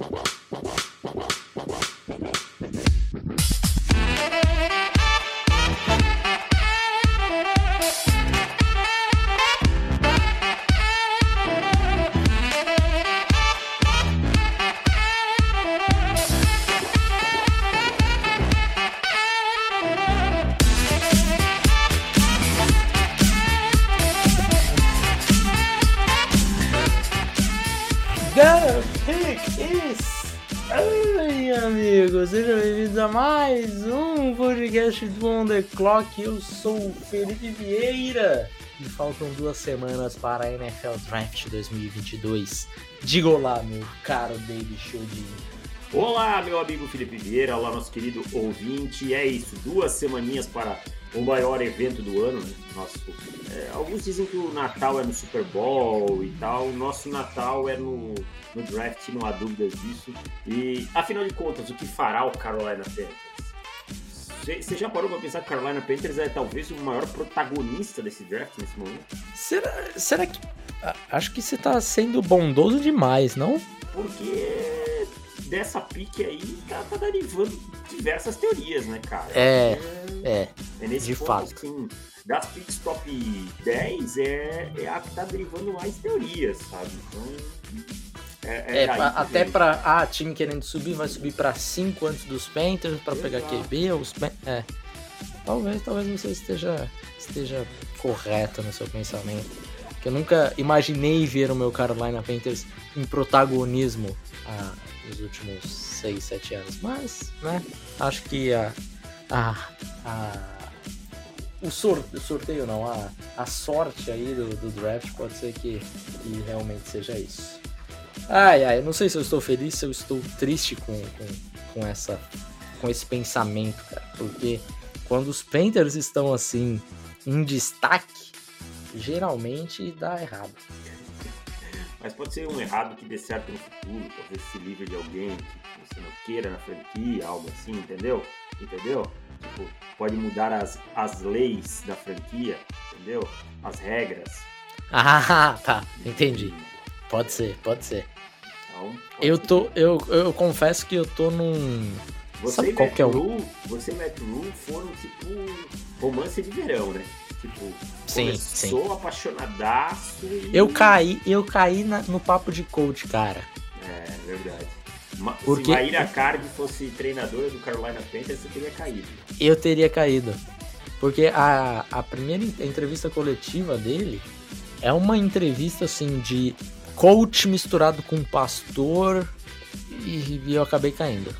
The do On The Clock. Eu sou o Felipe Vieira e faltam duas semanas para a NFL Draft 2022. Diga olá, meu caro David Chodinho. Olá, meu amigo Felipe Vieira, olá, nosso querido ouvinte. É isso, duas semaninhas para o maior evento do ano, né? Nosso, é, alguns dizem que o Natal é no Super Bowl e tal, o nosso Natal é no, no draft, não há dúvidas disso. E, afinal de contas, o que fará o Carolina Panthers? Você já parou para pensar que Carolina Panthers é talvez o maior protagonista desse draft nesse momento? Será, será que... Acho que você tá sendo bondoso demais, não? Porque dessa pique aí tá, tá derivando diversas teorias, né, cara? É, é, é nesse de ponto, fato. Assim, das picks top 10 é, é a que tá derivando mais teorias, sabe? Então. É, É, daí pra- que até pra. Ah, time querendo subir, vai subir pra 5 antes dos Panthers pra pegar. QB. Os é. Talvez, talvez você esteja, esteja correto no seu pensamento. Que eu nunca imaginei ver o meu Carolina Panthers em protagonismo ah, nos últimos 6, 7 anos. Mas, né? Acho que a. a, a o o sorteio não, a, a sorte aí do, do draft pode ser que, que realmente seja isso. Ai, ai, eu não sei se eu estou feliz, se eu estou triste com, com, com essa com esse pensamento, cara. Porque quando os Panthers estão assim em destaque, geralmente dá errado. Mas pode ser um errado que dê certo no futuro, talvez se livre de alguém que você não queira na franquia, algo assim, entendeu? Entendeu? Tipo, pode mudar as, as leis da franquia, entendeu? As regras. Ah, tá, entendi. Pode ser, pode ser. Então, pode Eu ser. tô, eu, eu confesso que eu tô num Você Sabe e qual Matt que é o- você e Matt foram tipo romance de verão, né? Tipo, Sim, começou apaixonadaço e... Eu caí, eu caí na- no papo de coach, cara. É, verdade. Ma- Porque- Se Maíra Card fosse treinadora do Carolina Panthers, você teria caído. Eu teria caído. Porque a, a primeira en- entrevista coletiva dele é uma entrevista assim de coach misturado com pastor e, e eu acabei caindo.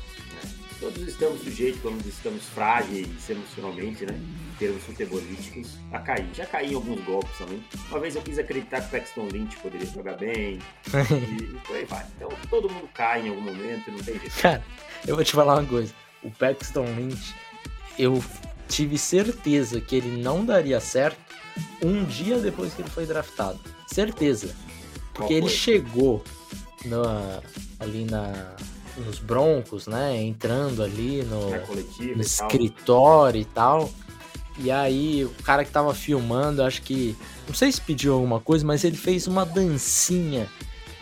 Todos estamos sujeitos, quando estamos frágeis emocionalmente, né? Em termos futebolísticos, a cair. Já caí em alguns golpes também. Uma vez eu quis acreditar que o Paxton Lynch poderia jogar bem e, e por aí vai. Então todo mundo cai em algum momento, não tem jeito. Cara, eu vou te falar uma coisa. O Paxton Lynch, eu tive certeza que ele não daria certo um dia depois que ele foi draftado. Certeza. Porque ele chegou na- ali na, nos Broncos, né? Entrando ali no, no escritório e tal. E aí, o cara que tava filmando, acho que. Não sei se pediu alguma coisa, mas ele fez uma dancinha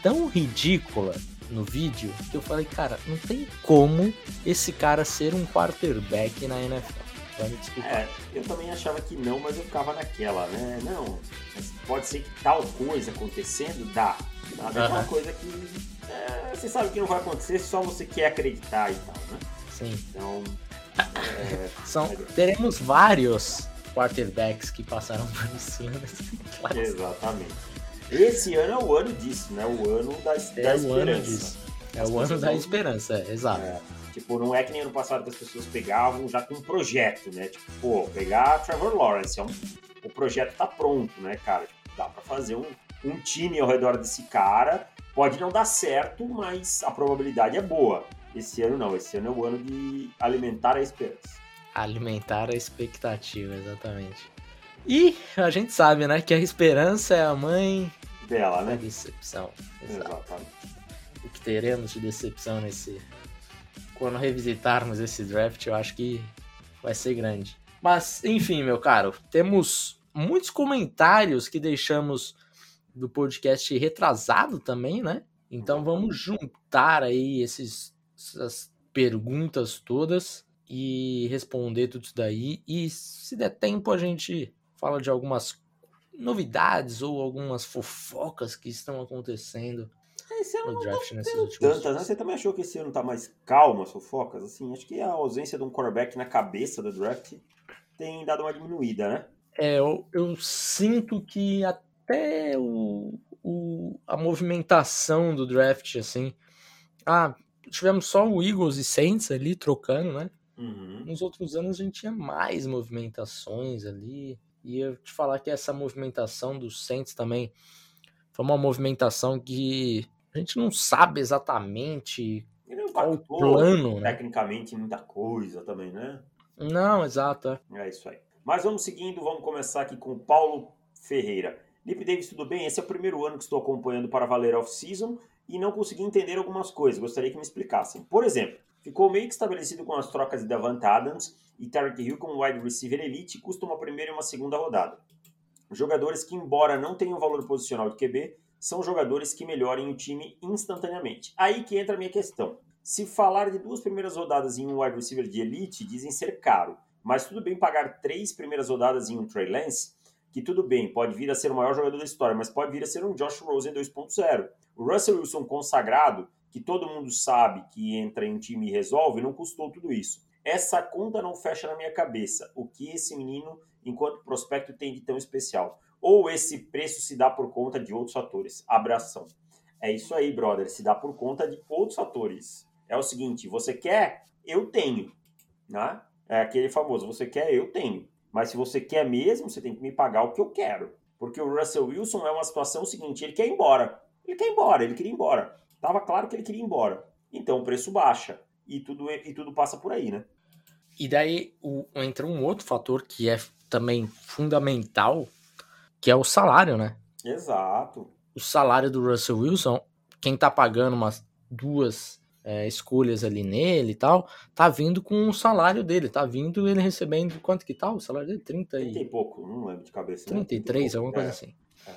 tão ridícula no vídeo que eu falei, cara, não tem como esse cara ser um quarterback na NFL. Vai me desculpar. É, eu também achava que não, mas eu ficava naquela, né? Não, mas pode ser que tal coisa acontecendo, dá. Dá é Aham. coisa que é, você sabe que não vai acontecer, só você quer acreditar e tal, né? Sim. Então, é, São, teremos vários quarterbacks que passaram por isso classe. exatamente. Esse ano é o ano disso, né? O ano da, da É o ano esperança. disso. É o ano da esperança, é, exato. Tipo, não é que nem ano passado que as pessoas pegavam já com um projeto, né? Tipo, pô, pegar Trevor Lawrence, é um, o projeto tá pronto, né, cara? Tipo, dá pra fazer um, um time ao redor desse cara. Pode não dar certo, mas a probabilidade é boa. Esse ano não, esse ano é o ano de alimentar a esperança. Alimentar a expectativa, exatamente. E a gente sabe, né, que a esperança é a mãe Dela, da né? decepção. Exato. Exatamente. O que teremos de decepção nesse. Quando revisitarmos esse draft, eu acho que vai ser grande. Mas, enfim, meu caro, temos muitos comentários que deixamos do podcast retrasado também, né? Então vamos juntar aí esses, essas perguntas todas e responder tudo isso daí. E se der tempo, a gente fala de algumas novidades ou algumas fofocas que estão acontecendo esse ano no draft nesses últimos tantas, né? Você também achou que esse ano tá mais calmo as fofocas? Assim, acho que a ausência de um quarterback na cabeça do draft tem dado uma diminuída, né? É, eu, eu sinto que até o, o, a movimentação do draft, assim. Ah, tivemos só o Eagles e Saints ali trocando, né? Uhum. Nos outros anos a gente tinha mais movimentações ali. E eu te falar que essa movimentação dos Saints também foi uma movimentação que a gente não sabe exatamente qual o plano. Né? Tecnicamente, muita coisa também, né? Não, exato. É. é isso aí. Mas vamos seguindo, vamos começar aqui com o Paulo Ferreira. Lip Davis, tudo bem? Esse é o primeiro ano que estou acompanhando para valer off-season e não consegui entender algumas coisas. Gostaria que me explicassem. Por exemplo, ficou meio que estabelecido com as trocas de Davant Adams e Tarek Hill como wide receiver elite custa uma primeira e uma segunda rodada. Jogadores que, embora não tenham valor posicional de QB, são jogadores que melhorem o time instantaneamente. Aí que entra a minha questão. Se falar de duas primeiras rodadas em um wide receiver de elite, dizem ser caro, mas tudo bem pagar três primeiras rodadas em um Trey Lance, que tudo bem, pode vir a ser o maior jogador da história, mas pode vir a ser um Josh Rosen 2.0. O Russell Wilson consagrado, que todo mundo sabe que entra em um time e resolve, não custou tudo isso. Essa conta não fecha na minha cabeça. O que esse menino, enquanto prospecto, tem de tão especial? Ou esse preço se dá por conta de outros fatores? Abração. É isso aí, brother. Se dá por conta de outros fatores. É o seguinte: você quer? Eu tenho. Né? É aquele famoso: você quer? Eu tenho. Mas se você quer mesmo, você tem que me pagar o que eu quero. Porque o Russell Wilson é uma situação seguinte: ele quer ir embora. Ele quer ir embora, ele queria ir embora. Tava claro que ele queria ir embora. Então o preço baixa. E tudo, e tudo passa por aí, né? E daí o, entra um outro fator que é também fundamental, que é o salário, né? Exato. O salário do Russell Wilson, quem tá pagando umas duas é, escolhas ali nele e tal, tá vindo com o salário dele, tá vindo ele recebendo quanto que tá o salário dele? 30 e... 30 e pouco, não lembro de cabeça. 33, né? alguma coisa é. assim. É.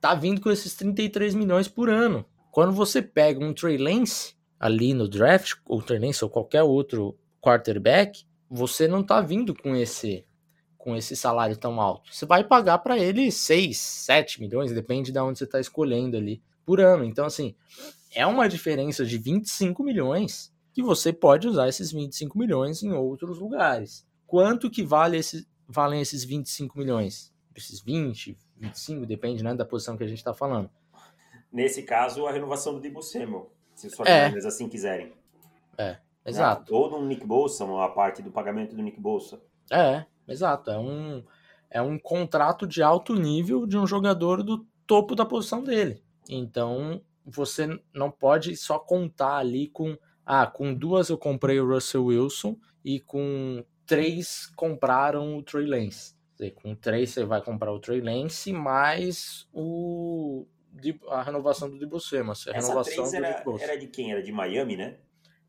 Tá vindo com esses 33 milhões por ano. Quando você pega um Trey Lance ali no draft, ou Trey Lance ou qualquer outro quarterback, você não tá vindo com esse com esse salário tão alto. Você vai pagar para ele 6, 7 milhões, depende de onde você está escolhendo ali por ano. Então, assim, é uma diferença de 25 milhões que você pode usar esses 25 milhões em outros lugares. Quanto que vale esse, valem esses 25 milhões? Esses 20, 25, depende né, da posição que a gente está falando. Nesse caso, a renovação do Debo Samuel, se os é. assim quiserem. É, exato. Ou do Nick Bolsa, a parte do pagamento do Nick Bolsa. É, Exato, é um, é um contrato de alto nível de um jogador do topo da posição dele. Então, você não pode só contar ali com ah, com duas eu comprei o Russell Wilson e com três compraram o Trey Lance. Com três você vai comprar o Trey Lance mais o a renovação do Debo Samuel. A renovação era, era de quem? Era de Miami, né?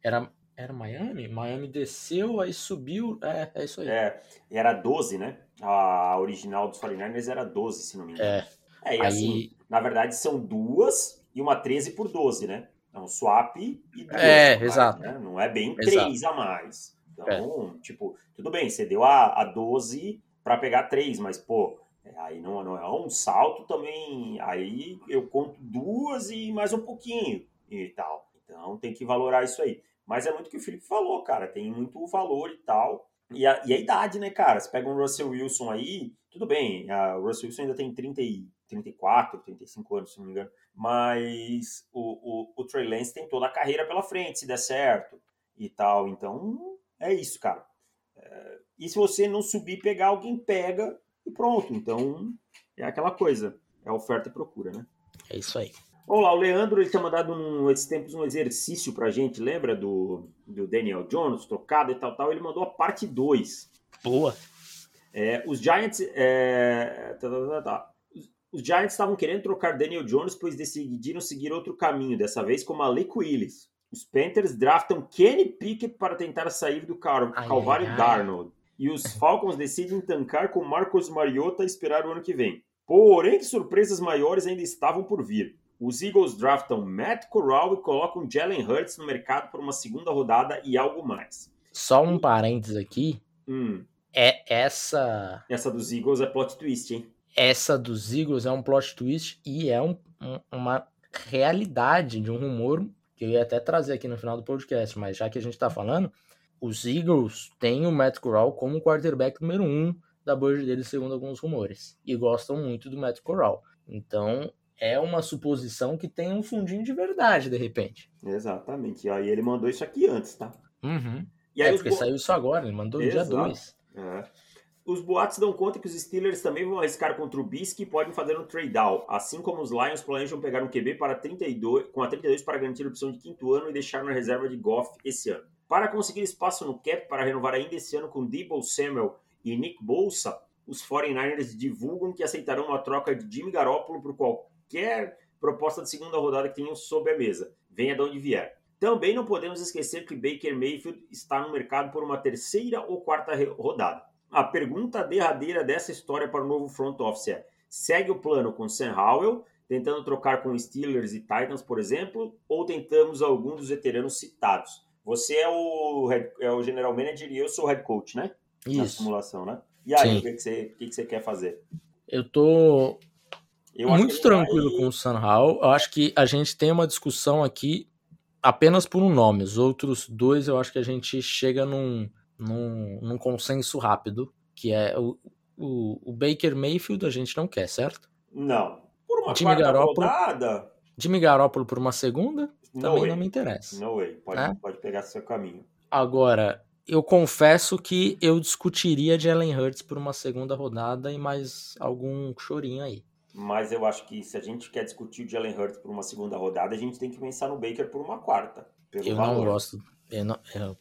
Era era Miami? Miami desceu, aí subiu. É, é isso aí. É, era 12, né? A original dos 49ers era 12, se não me engano. É. É, e aí... assim, na verdade são duas e uma 13 por 12, né? É um swap e duas. É, exato. Né? Não é bem três a mais. Então, é. tipo, tudo bem, você deu a, a 12 para pegar três, mas, pô, é, aí não, não é um salto também. Aí eu conto duas e mais um pouquinho e tal. Então tem que valorar isso aí. Mas é muito o que o Felipe falou, cara. Tem muito valor e tal. E a, e a idade, né, cara? Você pega um Russell Wilson aí, tudo bem. A, o Russell Wilson ainda tem 30 e, 34, 35 anos, se não me engano. Mas o, o, o Trey Lance tem toda a carreira pela frente, se der certo e tal. Então, é isso, cara. É, e se você não subir, pegar, alguém pega e pronto. Então, é aquela coisa. É oferta e procura, né? É isso aí. Olá, o Leandro ele tinha mandado um, esses tempos um exercício pra gente, lembra do, do Daniel Jones, trocado e tal, tal. Ele mandou a parte 2. Boa. É, os Giants. É, tá, tá, tá, tá. Os Giants estavam querendo trocar Daniel Jones, pois decidiram seguir outro caminho, dessa vez com Malik Willis. Os Panthers draftam Kenny Pickett para tentar sair do Cal ai, Calvário ai, Darnold. E os Falcons decidem tancar com Marcos Mariota e esperar o ano que vem. Porém, que surpresas maiores ainda estavam por vir. Os Eagles draftam Matt Corral e colocam Jalen Hurts no mercado por uma segunda rodada e algo mais. Só um parênteses aqui. Hum, É essa. essa dos Eagles é plot twist, hein? Essa dos Eagles é um plot twist e é um- um- uma realidade de um rumor que eu ia até trazer aqui no final do podcast, mas já que a gente tá falando, os Eagles têm o Matt Corral como quarterback número um da board deles, segundo alguns rumores. E gostam muito do Matt Corral. Então, é uma suposição que tem um fundinho de verdade, de repente. Exatamente. E aí ele mandou isso aqui antes, tá? Uhum. E aí É, porque bo- saiu isso agora, ele mandou no dia Exato. 2. É. Os boatos dão conta que os Steelers também vão arriscar contra o Trubisky e podem fazer um trade-down, assim como os Lions planejam pegar um QB para 32, com a 32 para garantir a opção de quinto ano e deixar na reserva de Goff esse ano. Para conseguir espaço no cap para renovar ainda esse ano com Debo Samuel e Nick Bolsa, os 49ers divulgam que aceitarão uma troca de Jimmy Garoppolo por qualquer proposta de segunda rodada que tenham sob a mesa, venha de onde vier. Também não podemos esquecer que Baker Mayfield está no mercado por uma terceira ou quarta rodada. A pergunta derradeira dessa história para o novo front office é: segue o plano com Sam Howell, tentando trocar com Steelers e Titans, por exemplo, ou tentamos algum dos veteranos citados? Você é o, head- é o general manager e eu sou o head coach, né? Na Isso. simulação, né? E aí, Sim. o que, que, você, o que, que você quer fazer? Eu tô Eu muito ele vai- tranquilo com o Sunhal. Eu acho que a gente tem uma discussão aqui apenas por um nome. Os outros dois eu acho que a gente chega num, num, num consenso rápido, que é o, o, o Baker Mayfield a gente não quer, certo? Não. Por uma Jimmy Garoppolo. rodada, Jimmy Garoppolo por uma segunda no também way. não me interessa. No way. Pode, É? pode pegar seu caminho. Agora, eu confesso que eu discutiria Jalen Hurts por uma segunda rodada e mais algum chorinho aí. Mas eu acho que se a gente quer discutir o Jalen Hurts por uma segunda rodada, a gente tem que pensar no Baker por uma quarta. Pelo Eu valor. não gosto. Eu não, eu,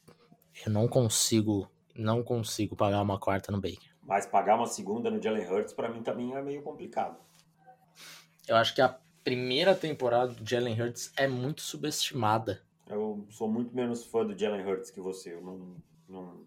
eu não consigo. Não consigo pagar uma quarta no Baker. Mas pagar uma segunda no Jalen Hurts, pra mim, também é meio complicado. Eu acho que a primeira temporada do Jalen Hurts é muito subestimada. Eu sou muito menos fã do Jalen Hurts que você. Eu não, não...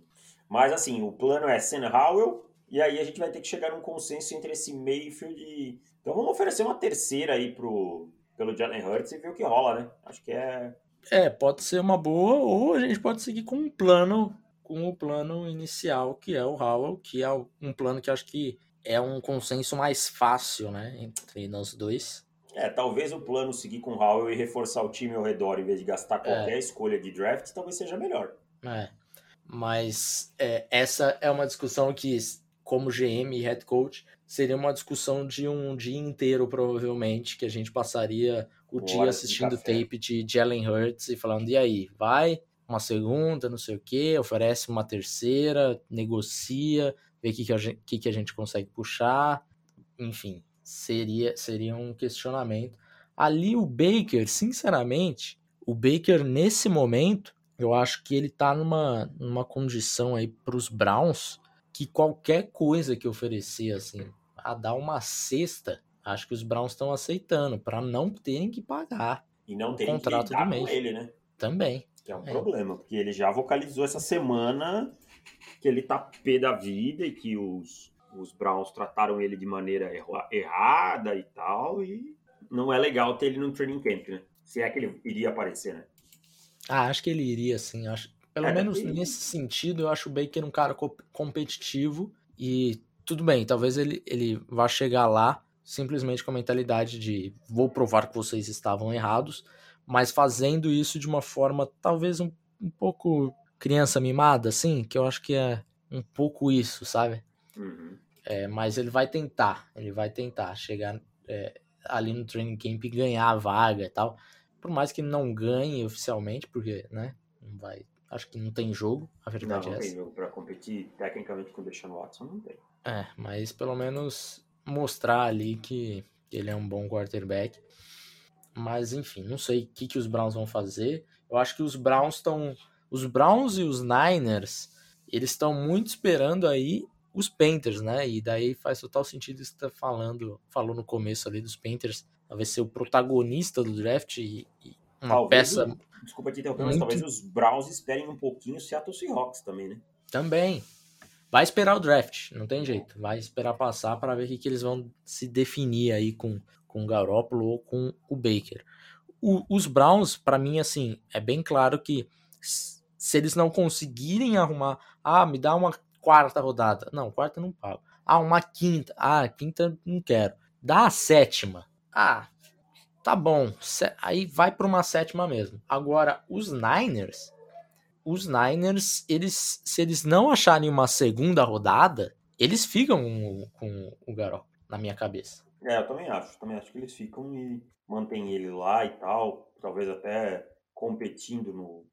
Mas assim, o plano é Sam Howell, e aí a gente vai ter que chegar num consenso entre esse Mayfield e... Então vamos oferecer uma terceira aí pro, pelo Jalen Hurts e ver o que rola, né? Acho que é... É, pode ser uma boa, ou a gente pode seguir com um plano, com o plano inicial, que é o Howell, que é um plano que acho que é um consenso mais fácil, né, entre nós dois. É, talvez o plano seguir com o Howell e reforçar o time ao redor em vez de gastar qualquer escolha de draft, talvez seja melhor. É. Mas é, essa é uma discussão que, como GM e head coach, seria uma discussão de um dia inteiro, provavelmente, que a gente passaria o dia assistindo tape de Jalen Hurts e falando, e aí, vai? Uma segunda, não sei o quê, oferece uma terceira, negocia, vê o que, que, a gente, que, que a gente consegue puxar. Enfim, seria, seria um questionamento. Ali o Baker, sinceramente, o Baker nesse momento, eu acho que ele tá numa, numa condição aí pros Browns que qualquer coisa que oferecer, assim, a dar uma cesta, acho que os Browns estão aceitando, para não terem que pagar E não tem contrato que do com ele, né? também. Que é um É. problema, porque ele já vocalizou essa semana que ele tá pé da vida e que os, os Browns trataram ele de maneira erra- errada e tal, e não é legal ter ele no training camp, né? Se é que ele iria aparecer, né? Ah, acho que ele iria, assim. Acho, pelo menos nesse sentido, eu acho o Baker um cara co- competitivo e tudo bem, talvez ele, ele vá chegar lá simplesmente com a mentalidade de vou provar que vocês estavam errados, mas fazendo isso de uma forma talvez um, um pouco criança mimada, assim, que eu acho que é um pouco isso, sabe? Uhum. É, mas ele vai tentar, ele vai tentar chegar é, ali no training camp e ganhar a vaga e tal. Por mais que não ganhe oficialmente, porque, né, não vai, acho que não tem jogo, a Não, verdade não é tem essa. jogo pra competir tecnicamente com o Deshaun Watson, não tem. É, mas pelo menos mostrar ali que ele é um bom quarterback. Mas enfim, não sei o que, que os Browns vão fazer. Eu acho que os Browns estão. Os Browns e os Niners, eles estão muito esperando aí os Panthers, né? E daí faz total sentido isso que você tá falando, falou no começo ali dos Panthers, talvez ser o protagonista do draft e, e uma Talvez peça Desculpa te interromper, mas muito- talvez os Browns esperem um pouquinho o Seattle Seahawks também, né? Também. Vai esperar o draft, não tem jeito. Vai esperar passar para ver o que, que eles vão se definir aí com, com com o Garoppolo ou com o Baker. O, os Browns, para mim, assim, é bem claro que se eles não conseguirem arrumar, ah, me dá uma quarta rodada. Não, quarta não pago. Ah, uma quinta. Ah, quinta não quero. Dá a sétima. Ah, tá bom. Aí vai para uma sétima mesmo. Agora, os Niners, os Niners, eles, se eles não acharem uma segunda rodada, eles ficam com, com o Garoppolo, na minha cabeça. É, eu também acho. Também acho que eles ficam e mantêm ele lá e tal. Talvez até competindo no,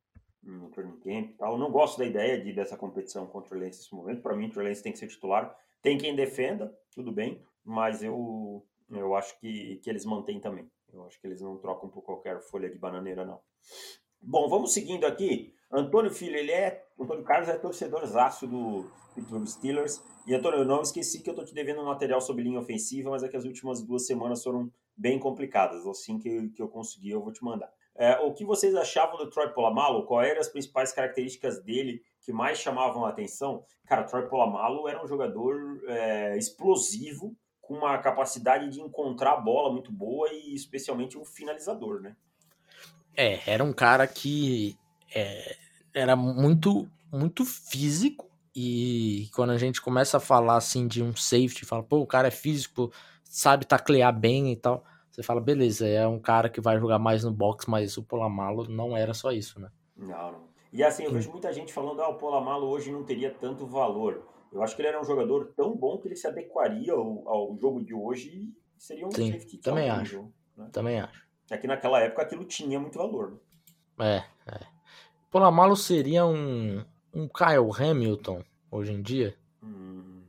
no training camp e tal. Eu não gosto da ideia de dessa competição contra o Lance nesse momento. Para mim, o Lance tem que ser titular. Tem quem defenda, tudo bem, mas eu, eu acho que, que eles mantêm também. Eu acho que eles não trocam por qualquer folha de bananeira, não. Bom, vamos seguindo aqui. Antônio Filho, ele é. Antônio Carlos é torcedorzaço do Pittsburgh Steelers. E Antônio, eu não esqueci que eu tô te devendo um material sobre linha ofensiva, mas é que as últimas duas semanas foram bem complicadas. Assim que, que eu conseguir, eu vou te mandar. É, o que vocês achavam do Troy Polamalu? Quais eram as principais características dele que mais chamavam a atenção? Cara, o Troy Polamalu era um jogador é, explosivo, com uma capacidade de encontrar a bola muito boa e especialmente um finalizador, né? É, era um cara que é, era muito, muito físico e quando a gente começa a falar assim de um safety, fala, pô, o cara é físico, sabe taclear bem e tal. Você fala, beleza, é um cara que vai jogar mais no box, mas o Polamalo não era só isso, né? Não, não. E assim, eu vejo muita gente falando, ah, o Polamalo hoje não teria tanto valor. Eu acho que ele era um jogador tão bom que ele se adequaria ao, ao jogo de hoje e seria um Sim, safety também acho. Né? Também acho. É que naquela época aquilo tinha muito valor. Né? É, é. Polamalo seria um, um Kyle Hamilton hoje em dia? Hum,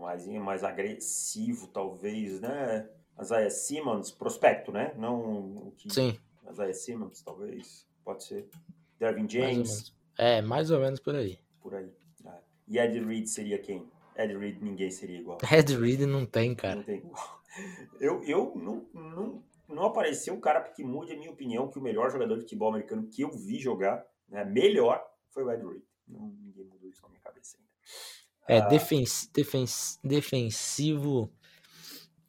mais, mais agressivo, talvez, né? Isaiah Simmons, prospecto, né? Não o que. Sim. Isaiah Simmons, talvez. Pode ser. Dervin James. É, mais ou menos por aí. Por aí. E Ed Reed seria quem? Ed Reed ninguém seria igual. Ed Reed não tem, cara. Não tem igual. Eu, eu não, não, não apareceu um cara que mude a minha opinião que o melhor jogador de futebol americano que eu vi jogar, né, melhor, foi o Ed Reed. Não, ninguém mudou isso na minha cabeça ainda. É, ah, defens, defens, defensivo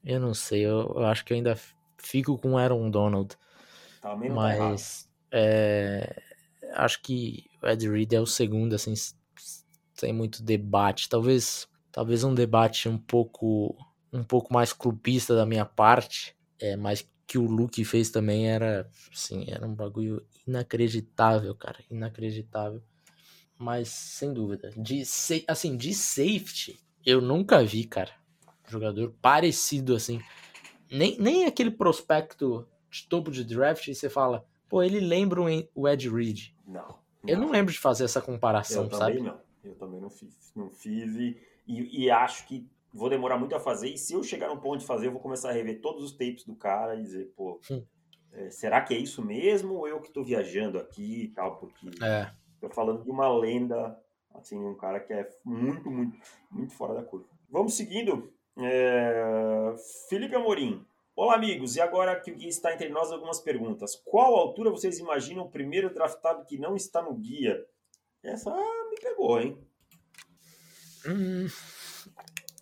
eu não sei, eu, eu acho que eu ainda fico com Aaron Donald. Também não tá mas tá é, acho que o Ed Reed é o segundo, assim, sem muito debate. Talvez, talvez um debate um pouco, um pouco mais clubista da minha parte, é, mas que o Luke fez também era, assim, era um bagulho inacreditável, cara, inacreditável. Mas sem dúvida, de assim, de safety, eu nunca vi, cara jogador parecido assim. Nem, nem aquele prospecto de topo de draft e você fala, pô, ele lembra o Ed Reed. Não. Eu não lembro de fazer essa comparação, eu sabe? Não. Eu também não fiz. Não fiz e, e, e, acho que vou demorar muito a fazer. E se eu chegar no ponto de fazer, eu vou começar a rever todos os tapes do cara e dizer, pô, é, será que é isso mesmo ou eu que tô viajando aqui e tal? Porque é. tô falando de uma lenda, assim, um cara que é muito, muito, muito fora da curva. Vamos seguindo. É... Felipe Amorim. Olá, amigos. E agora que o guia está entre nós, algumas perguntas. Qual altura vocês imaginam o primeiro draftado que não está no guia? Essa me pegou, hein? Hum,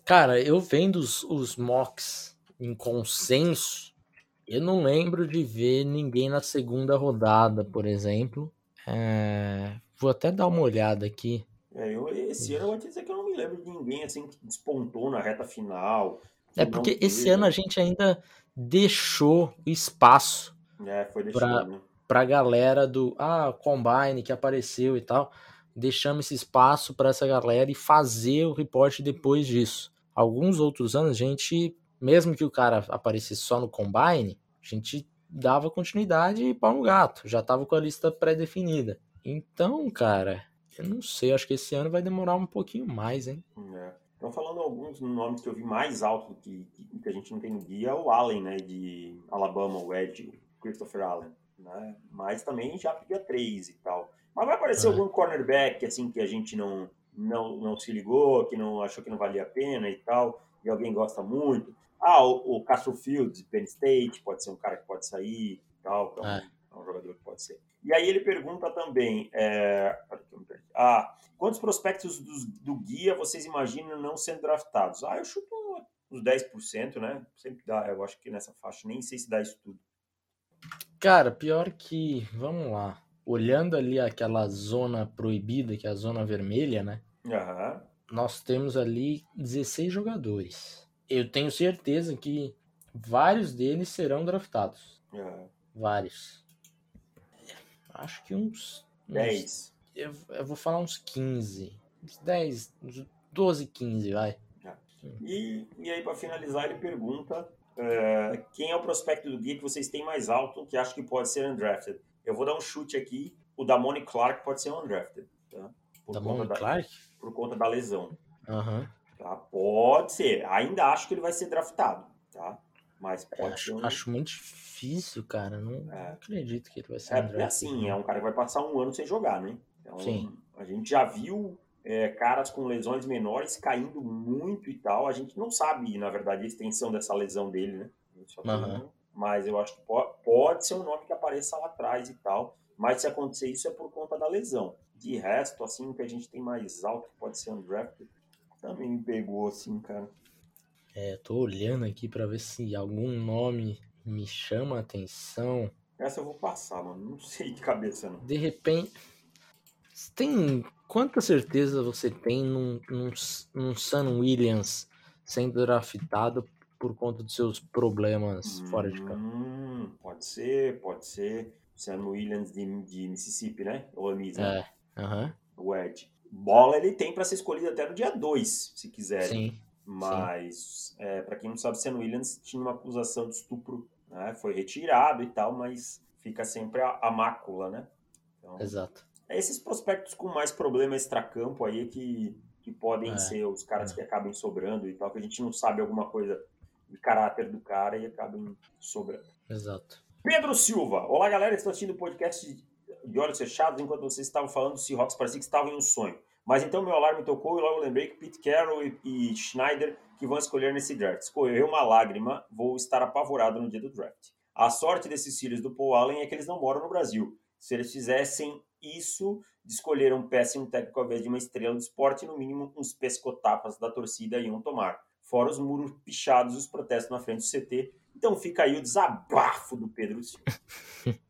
cara, eu vendo os, os mocks em consenso, eu não lembro de ver ninguém na segunda rodada, por exemplo. É... Vou até dar uma olhada aqui. É, eu, esse ano eu vou te dizer que eu não me lembro de ninguém assim que despontou na reta final. É porque esse ano a gente ainda deixou espaço é, deixando, né? pra galera do ah, Combine que apareceu e tal. Deixamos esse espaço para essa galera e fazer o reporte depois disso. Alguns outros anos a gente, mesmo que o cara aparecesse só no Combine, a gente dava continuidade e pau no gato, já tava com a lista pré-definida. Então, cara, eu não sei, acho que esse ano vai demorar um pouquinho mais, hein? É. Então, falando alguns nomes que eu vi mais alto que, que a gente não tem no guia, é o Allen, né, de Alabama, o Ed, Christopher Allen, né? Mas também já pedia três e tal. Mas vai aparecer é. algum cornerback, assim, que a gente não, não, não se ligou, que não achou que não valia a pena e tal, e alguém gosta muito. Ah, o, o Castro Fields, Penn State, pode ser um cara que pode sair e tal, então é. é um jogador que pode ser. E aí ele pergunta também, é, ah, quantos prospectos do, do, guia vocês imaginam não sendo draftados? Ah, eu chuto uns 10%, né? Sempre dá, eu acho que nessa faixa, nem sei se dá isso tudo. Cara, pior que, vamos lá, olhando ali aquela zona proibida, que é a zona vermelha, né? Aham. Nós temos ali 16 jogadores. Eu tenho certeza que vários deles serão draftados. aham. Vários. Acho que uns. uns 10. eu, eu vou falar uns 15. Uns 10, uns 12, 15, vai. E, e aí, para finalizar, ele pergunta é, quem é o prospecto do guia que vocês têm mais alto que acha que pode ser undrafted? Eu vou dar um chute aqui. O da Damone Clark pode ser undrafted. Tá? Por, Da conta Mon da, Clark? por conta da lesão. Aham. Tá? Pode ser. Ainda acho que ele vai ser draftado. Tá? Mas pode ser Acho, um... acho muito difícil, cara. Não É. acredito que ele vai ser É, undrafted, assim, não. é um cara que vai passar um ano sem jogar, né? Então, Sim. a gente já viu é, caras com lesões menores caindo muito e tal. A gente não sabe, na verdade, a extensão dessa lesão dele, né? A Mas eu acho que pode, ser um nome que apareça lá atrás e tal. Mas se acontecer isso é por conta da lesão. De resto, assim, o que a gente tem mais alto que pode ser undrafted, também me pegou, assim, cara. É, tô olhando aqui pra ver se algum nome me chama a atenção. Essa eu vou passar, mano. Não sei de cabeça, não. De repente. Tem. Quanta certeza você tem num, num, num Sam Williams sendo draftado por conta dos seus problemas fora de campo? Hum, pode ser, pode ser. Sam Williams de, de Mississippi, né? Ou Miss, né? É. Aham. O Ed. Bola ele tem para ser escolhido até no dia 2, se quiser. Sim. Mas, é, para quem não sabe, Sam Williams tinha uma acusação de estupro. Né? Foi retirado e tal, mas fica sempre a, a mácula, né? Então, Exato. é esses prospectos com mais problema extracampo aí que, que podem É, ser os caras é. que acabem sobrando e tal, que a gente não sabe alguma coisa de caráter do cara e acabam sobrando. Exato. Pedro Silva. Olá, galera. Estou assistindo o podcast de- olhos fechados enquanto vocês estavam falando do Seahawks. Parecia que estavam em um sonho. Mas então meu alarme tocou e logo lembrei que Pete Carroll e, e Schneider que vão escolher nesse draft. Escorreu uma lágrima. Vou estar apavorado no dia do draft. A sorte desses filhos do Paul Allen é que eles não moram no Brasil. Se eles fizessem isso de escolher um péssimo técnico ao invés de uma estrela do esporte, no mínimo uns pescotapas da torcida iam tomar. Fora os muros pichados e os protestos na frente do CT. Então fica aí o desabafo do Pedro Silva.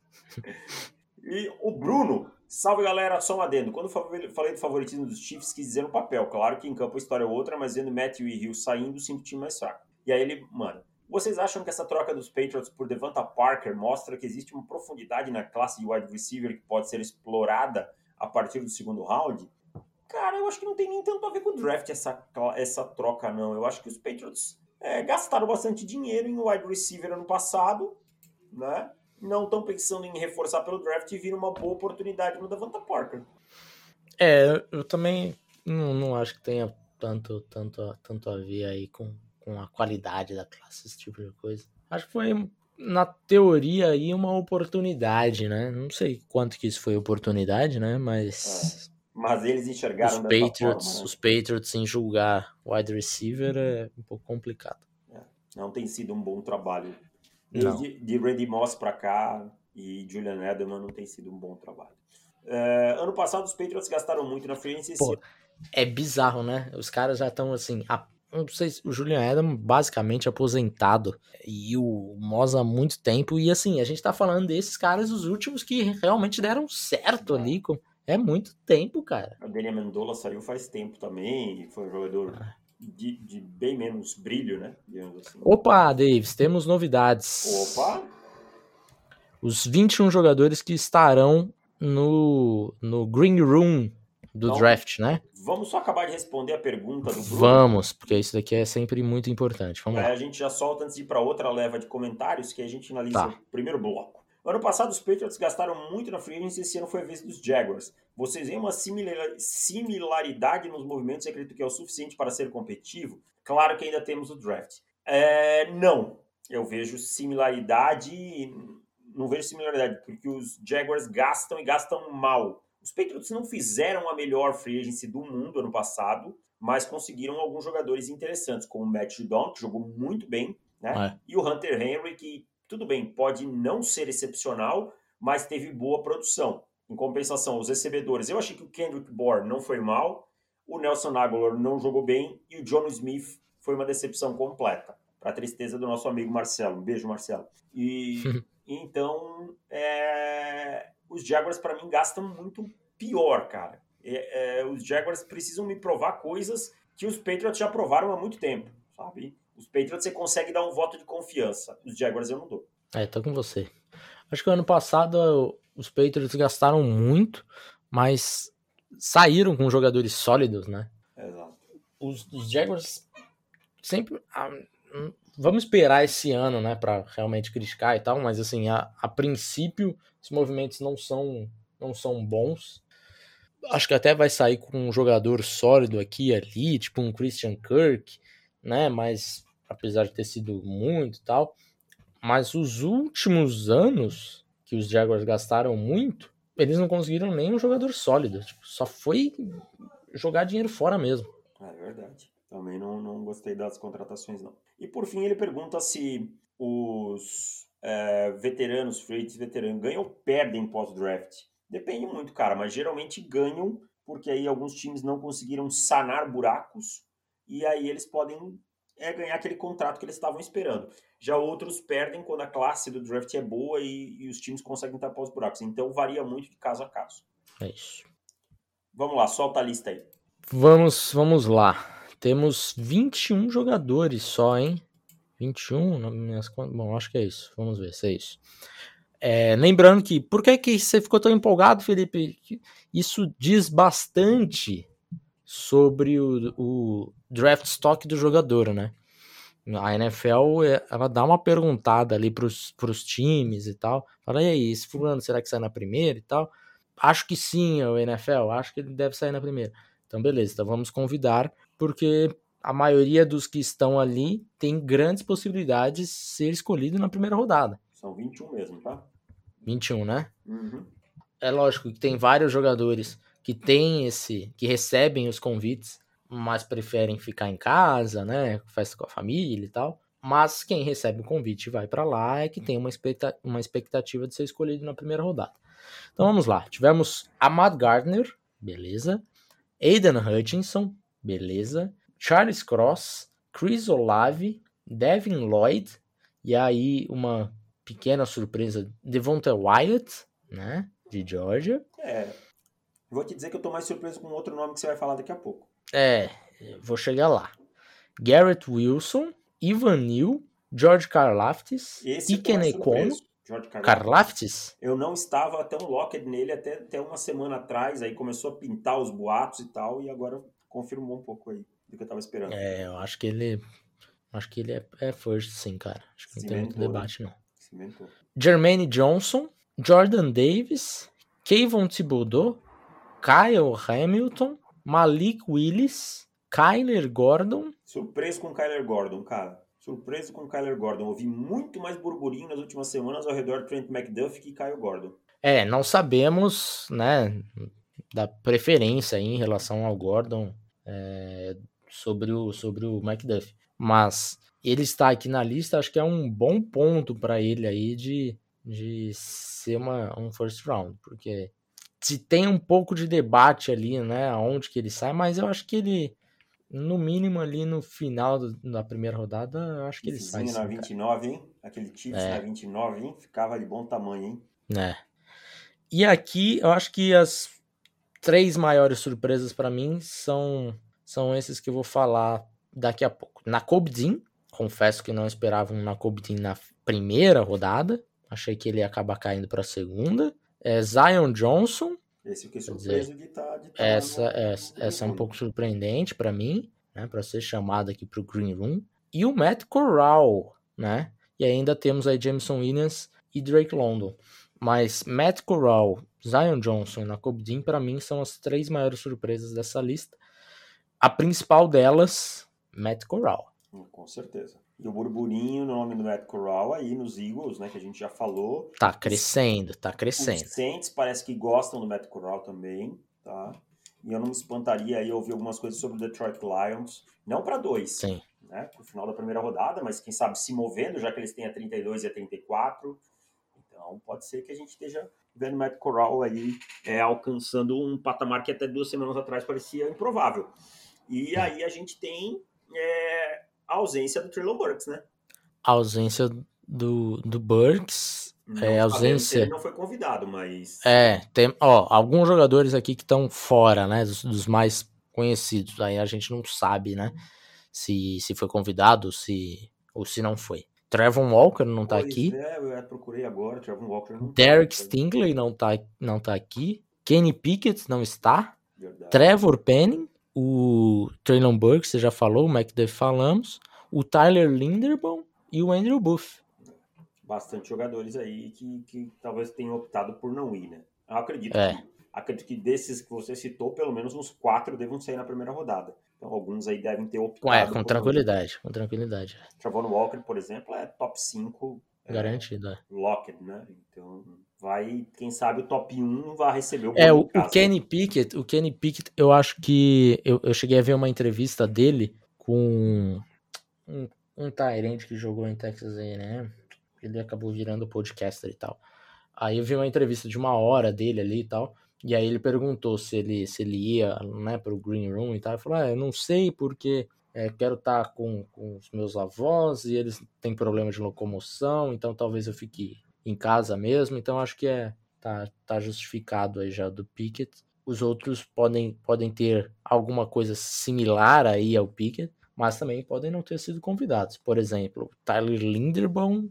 E o Bruno, salve galera, só um adendo. Quando eu falei do favoritismo dos Chiefs, quis dizer no papel. Claro que em campo a história é outra, mas vendo Matthew e Hill saindo, sinto o time mais fraco. E aí ele, mano, vocês acham que essa troca dos Patriots por Devonta Parker mostra que existe uma profundidade na classe de wide receiver que pode ser explorada a partir do segundo round? Cara, eu acho que não tem nem tanto a ver com o draft essa, essa troca, não. Eu acho que os Patriots é, gastaram bastante dinheiro em wide receiver ano passado, né? Não estão pensando em reforçar pelo draft e vir uma boa oportunidade no Devonta Parker. É, eu também não, não acho que tenha tanto, tanto, a- tanto a ver aí com, com a qualidade da classe, esse tipo de coisa. Acho que foi, na teoria, aí uma oportunidade, né? Não sei quanto que isso foi oportunidade, né? Mas Mas eles enxergaram os Patriots, forma, né? os Patriots em julgar wide receiver é um pouco complicado. Não tem sido um bom trabalho. Não. Desde de Randy Moss pra cá e Julian Edelman não tem sido um bom trabalho. É, ano passado os Patriots gastaram muito na free agency. Pô, É bizarro, né? Os caras já estão assim. A, não sei se o Julian Edelman basicamente aposentado e o Moss há muito tempo. E assim, a gente tá falando desses caras, os últimos que realmente deram certo ali. Com, é muito tempo, cara. A Daniel Mendola saiu faz tempo também foi um jogador Ah. de, de bem menos brilho, né? Assim. Opa, Davis, temos novidades. Opa! Os 21 jogadores que estarão no, no Green Room do Não. draft, né? Vamos só acabar de responder a pergunta do Bruno. Vamos, porque isso daqui é sempre muito importante. Vamos Aí lá. a gente já solta antes de ir para outra leva de comentários que a gente analisa Tá. o primeiro bloco. Ano passado, os Patriots gastaram muito na free agency e esse ano foi a vez dos Jaguars. Vocês veem uma similar- similaridade nos movimentos e acredito que é o suficiente para ser competitivo? Claro que ainda temos o draft. É, não. Eu vejo similaridade. Não vejo similaridade, porque os Jaguars gastam e gastam mal. Os Patriots não fizeram a melhor free agency do mundo ano passado, mas conseguiram alguns jogadores interessantes, como o Matt Judon, que jogou muito bem, né? É. E o Hunter Henry, que, tudo bem, pode não ser excepcional, mas teve boa produção. Em compensação, os recebedores, eu achei que o Kendrick Bourne não foi mal, o Nelson Aguilar não jogou bem e o John Smith foi uma decepção completa, para tristeza do nosso amigo Marcelo. Um beijo, Marcelo. E então, é, os Jaguars para mim gastam muito pior, cara. É, é, os Jaguars precisam me provar coisas que os Patriots já provaram há muito tempo, sabe? Os Patriots você consegue dar um voto de confiança, os Jaguars eu não dou. É, tô com você. Acho que o ano passado os Patriots gastaram muito, mas saíram com jogadores sólidos, né? Exato. Os, os Jaguars sempre. Ah, hum, vamos esperar esse ano, né, para realmente criticar e tal, mas assim, a, a princípio, os movimentos não são, não são bons. Acho que até vai sair com um jogador sólido aqui e ali, tipo um Christian Kirk, né, mas apesar de ter sido muito e tal. Mas os últimos anos que os Jaguars gastaram muito, eles não conseguiram nem um jogador sólido. Tipo, só foi jogar dinheiro fora mesmo. É verdade. Também não, não gostei das contratações, não. E por fim, ele pergunta se os é, veteranos, free veteranos, ganham ou perdem pós-draft. Depende muito, cara, mas geralmente ganham porque aí alguns times não conseguiram sanar buracos e aí eles podem é, ganhar aquele contrato que eles estavam esperando. Já outros perdem quando a classe do draft é boa e, e os times conseguem tapar os buracos. Então varia muito de caso a caso. É isso. Vamos lá, solta a lista aí. Vamos, vamos lá. Temos 21 jogadores só, hein? 21, nas minhas. Bom, acho que é isso. Vamos ver se é isso. É, lembrando que, por que, que você ficou tão empolgado, Felipe? Isso diz bastante sobre o, o draft stock do jogador, né? A NFL, é, ela dá uma perguntada ali pros, pros times e tal. Fala, e aí, esse fulano, será que sai na primeira e tal? Acho que sim, o NFL, acho que ele deve sair na primeira. Então, beleza, então vamos convidar, porque a maioria dos que estão ali tem grandes possibilidades de ser escolhido na primeira rodada. São 21 mesmo, tá? 21, né? Uhum. É lógico que tem vários jogadores que têm esse, que recebem os convites, mas preferem ficar em casa, né? Festa com a família e tal. Mas quem recebe o convite e vai para lá é que tem uma, uma expectativa de ser escolhido na primeira rodada. Então vamos lá. Tivemos Ahmad Gardner, beleza. Aidan Hutchinson, beleza. Charles Cross, Chris Olave, Devin Lloyd, e aí uma pequena surpresa, Devonta Wyatt, né, de Georgia. É, vou te dizer que eu tô mais surpreso com outro nome que você vai falar daqui a pouco. É, vou chegar lá. Garrett Wilson, Ivan Neal, George Karlaftis, Iken Ekono. Karlaftis? Eu não estava tão locked nele até, até uma semana atrás, aí começou a pintar os boatos e tal, e agora confirmou um pouco aí do que eu tava esperando. É, eu acho que ele. Acho que ele é, é first, sim, cara. Acho que não tem muito debate, não. Cimentou. Jermaine Johnson, Jordan Davis, Kayvon Thibodeau, Kyle Hamilton, Malik Willis, Kyler Gordon. Surpreso com o Kyler Gordon, cara. Surpreso com o Kyler Gordon. Ouvi muito mais burburinho nas últimas semanas ao redor de Trent McDuff que Kyle Gordon. É, não sabemos, né, da preferência em relação ao Gordon é, sobre, o, sobre o McDuff. Mas ele está aqui na lista, acho que é um bom ponto para ele aí de, de ser uma, um first round, porque se tem um pouco de debate ali, né, aonde que ele sai, mas eu acho que ele, no mínimo ali no final do, da primeira rodada, eu acho que ele sai. na 29, cara. hein? Aquele Chiefs é. na 29, hein? Ficava de bom tamanho, hein? É. E aqui, eu acho que as três maiores surpresas para mim são, são esses que eu vou falar daqui a pouco. Na Dean, confesso que não esperava um Nakobe Dean na primeira rodada, achei que ele ia acabar caindo para a segunda. É Zion Johnson. Esse surpreso dizer, de tá, de tá essa, no, essa, no essa é um pouco surpreendente para mim, né, para ser chamado aqui para o Green Room. E o Matt Corral, né? E ainda temos aí Jameson Williams e Drake London. Mas Matt Corral, Zion Johnson e Nakobe Dean, para mim, são as três maiores surpresas dessa lista. A principal delas, Matt Corral. Com certeza. E o burburinho, no nome do Matt Corral, aí nos Eagles, né, que a gente já falou. Tá crescendo, tá crescendo. Os Saints parece que gostam do Matt Corral também, tá? E eu não me espantaria aí ouvir algumas coisas sobre o Detroit Lions. Não para dois, Sim. né? Pro final da primeira rodada, mas quem sabe se movendo, já que eles têm a 32 e a 34. Então pode ser que a gente esteja vendo o Matt Corral aí é, alcançando um patamar que até duas semanas atrás parecia improvável. E aí a gente tem é, a ausência do Traylon Burks, né? A ausência do, do Burks. Não é, ausência. Ele não foi convidado, mas. É, tem, ó, alguns jogadores aqui que estão fora, né? Dos, dos, mais conhecidos. Aí a gente não sabe, né? Se, se foi convidado se, ou se não foi. Trevor Walker não tá pois aqui. É, eu procurei agora, Trevor Walker não tá Derek tá, Stingley não tá, não tá aqui. Kenny Pickett não está. Verdade. Trevor Penning, o Traylon Burke, você já falou, o McDuff falamos. O Tyler Linderbaum e o Andrew Booth. Bastante jogadores aí que, que talvez tenham optado por não ir, né? Eu acredito é. que acredito que desses que você citou, pelo menos uns quatro devam sair na primeira rodada. Então, alguns aí devem ter optado. É, com tranquilidade, com tranquilidade. Travon Walker, por exemplo, é top 5. É, Garantido, é. Locked, né? Então, vai, quem sabe o top 1 vai receber o É, o, o Kenny Pickett, o Kenny Pickett, eu acho que eu, eu cheguei a ver uma entrevista dele com um, um Tyrant que jogou em Texas A&M, ele acabou virando podcaster e tal. Aí eu vi uma entrevista de uma hora dele ali e tal. E aí ele perguntou se ele, se ele ia né, para o Green Room e tal. Ele falou: ah, eu não sei porque é, quero estar tá com, com os meus avós e eles têm problema de locomoção, então talvez eu fique em casa mesmo. Então acho que é tá, tá justificado aí já do Pickett. Os outros podem, podem ter alguma coisa similar aí ao Pickett, mas também podem não ter sido convidados. Por exemplo, Tyler Linderbaum,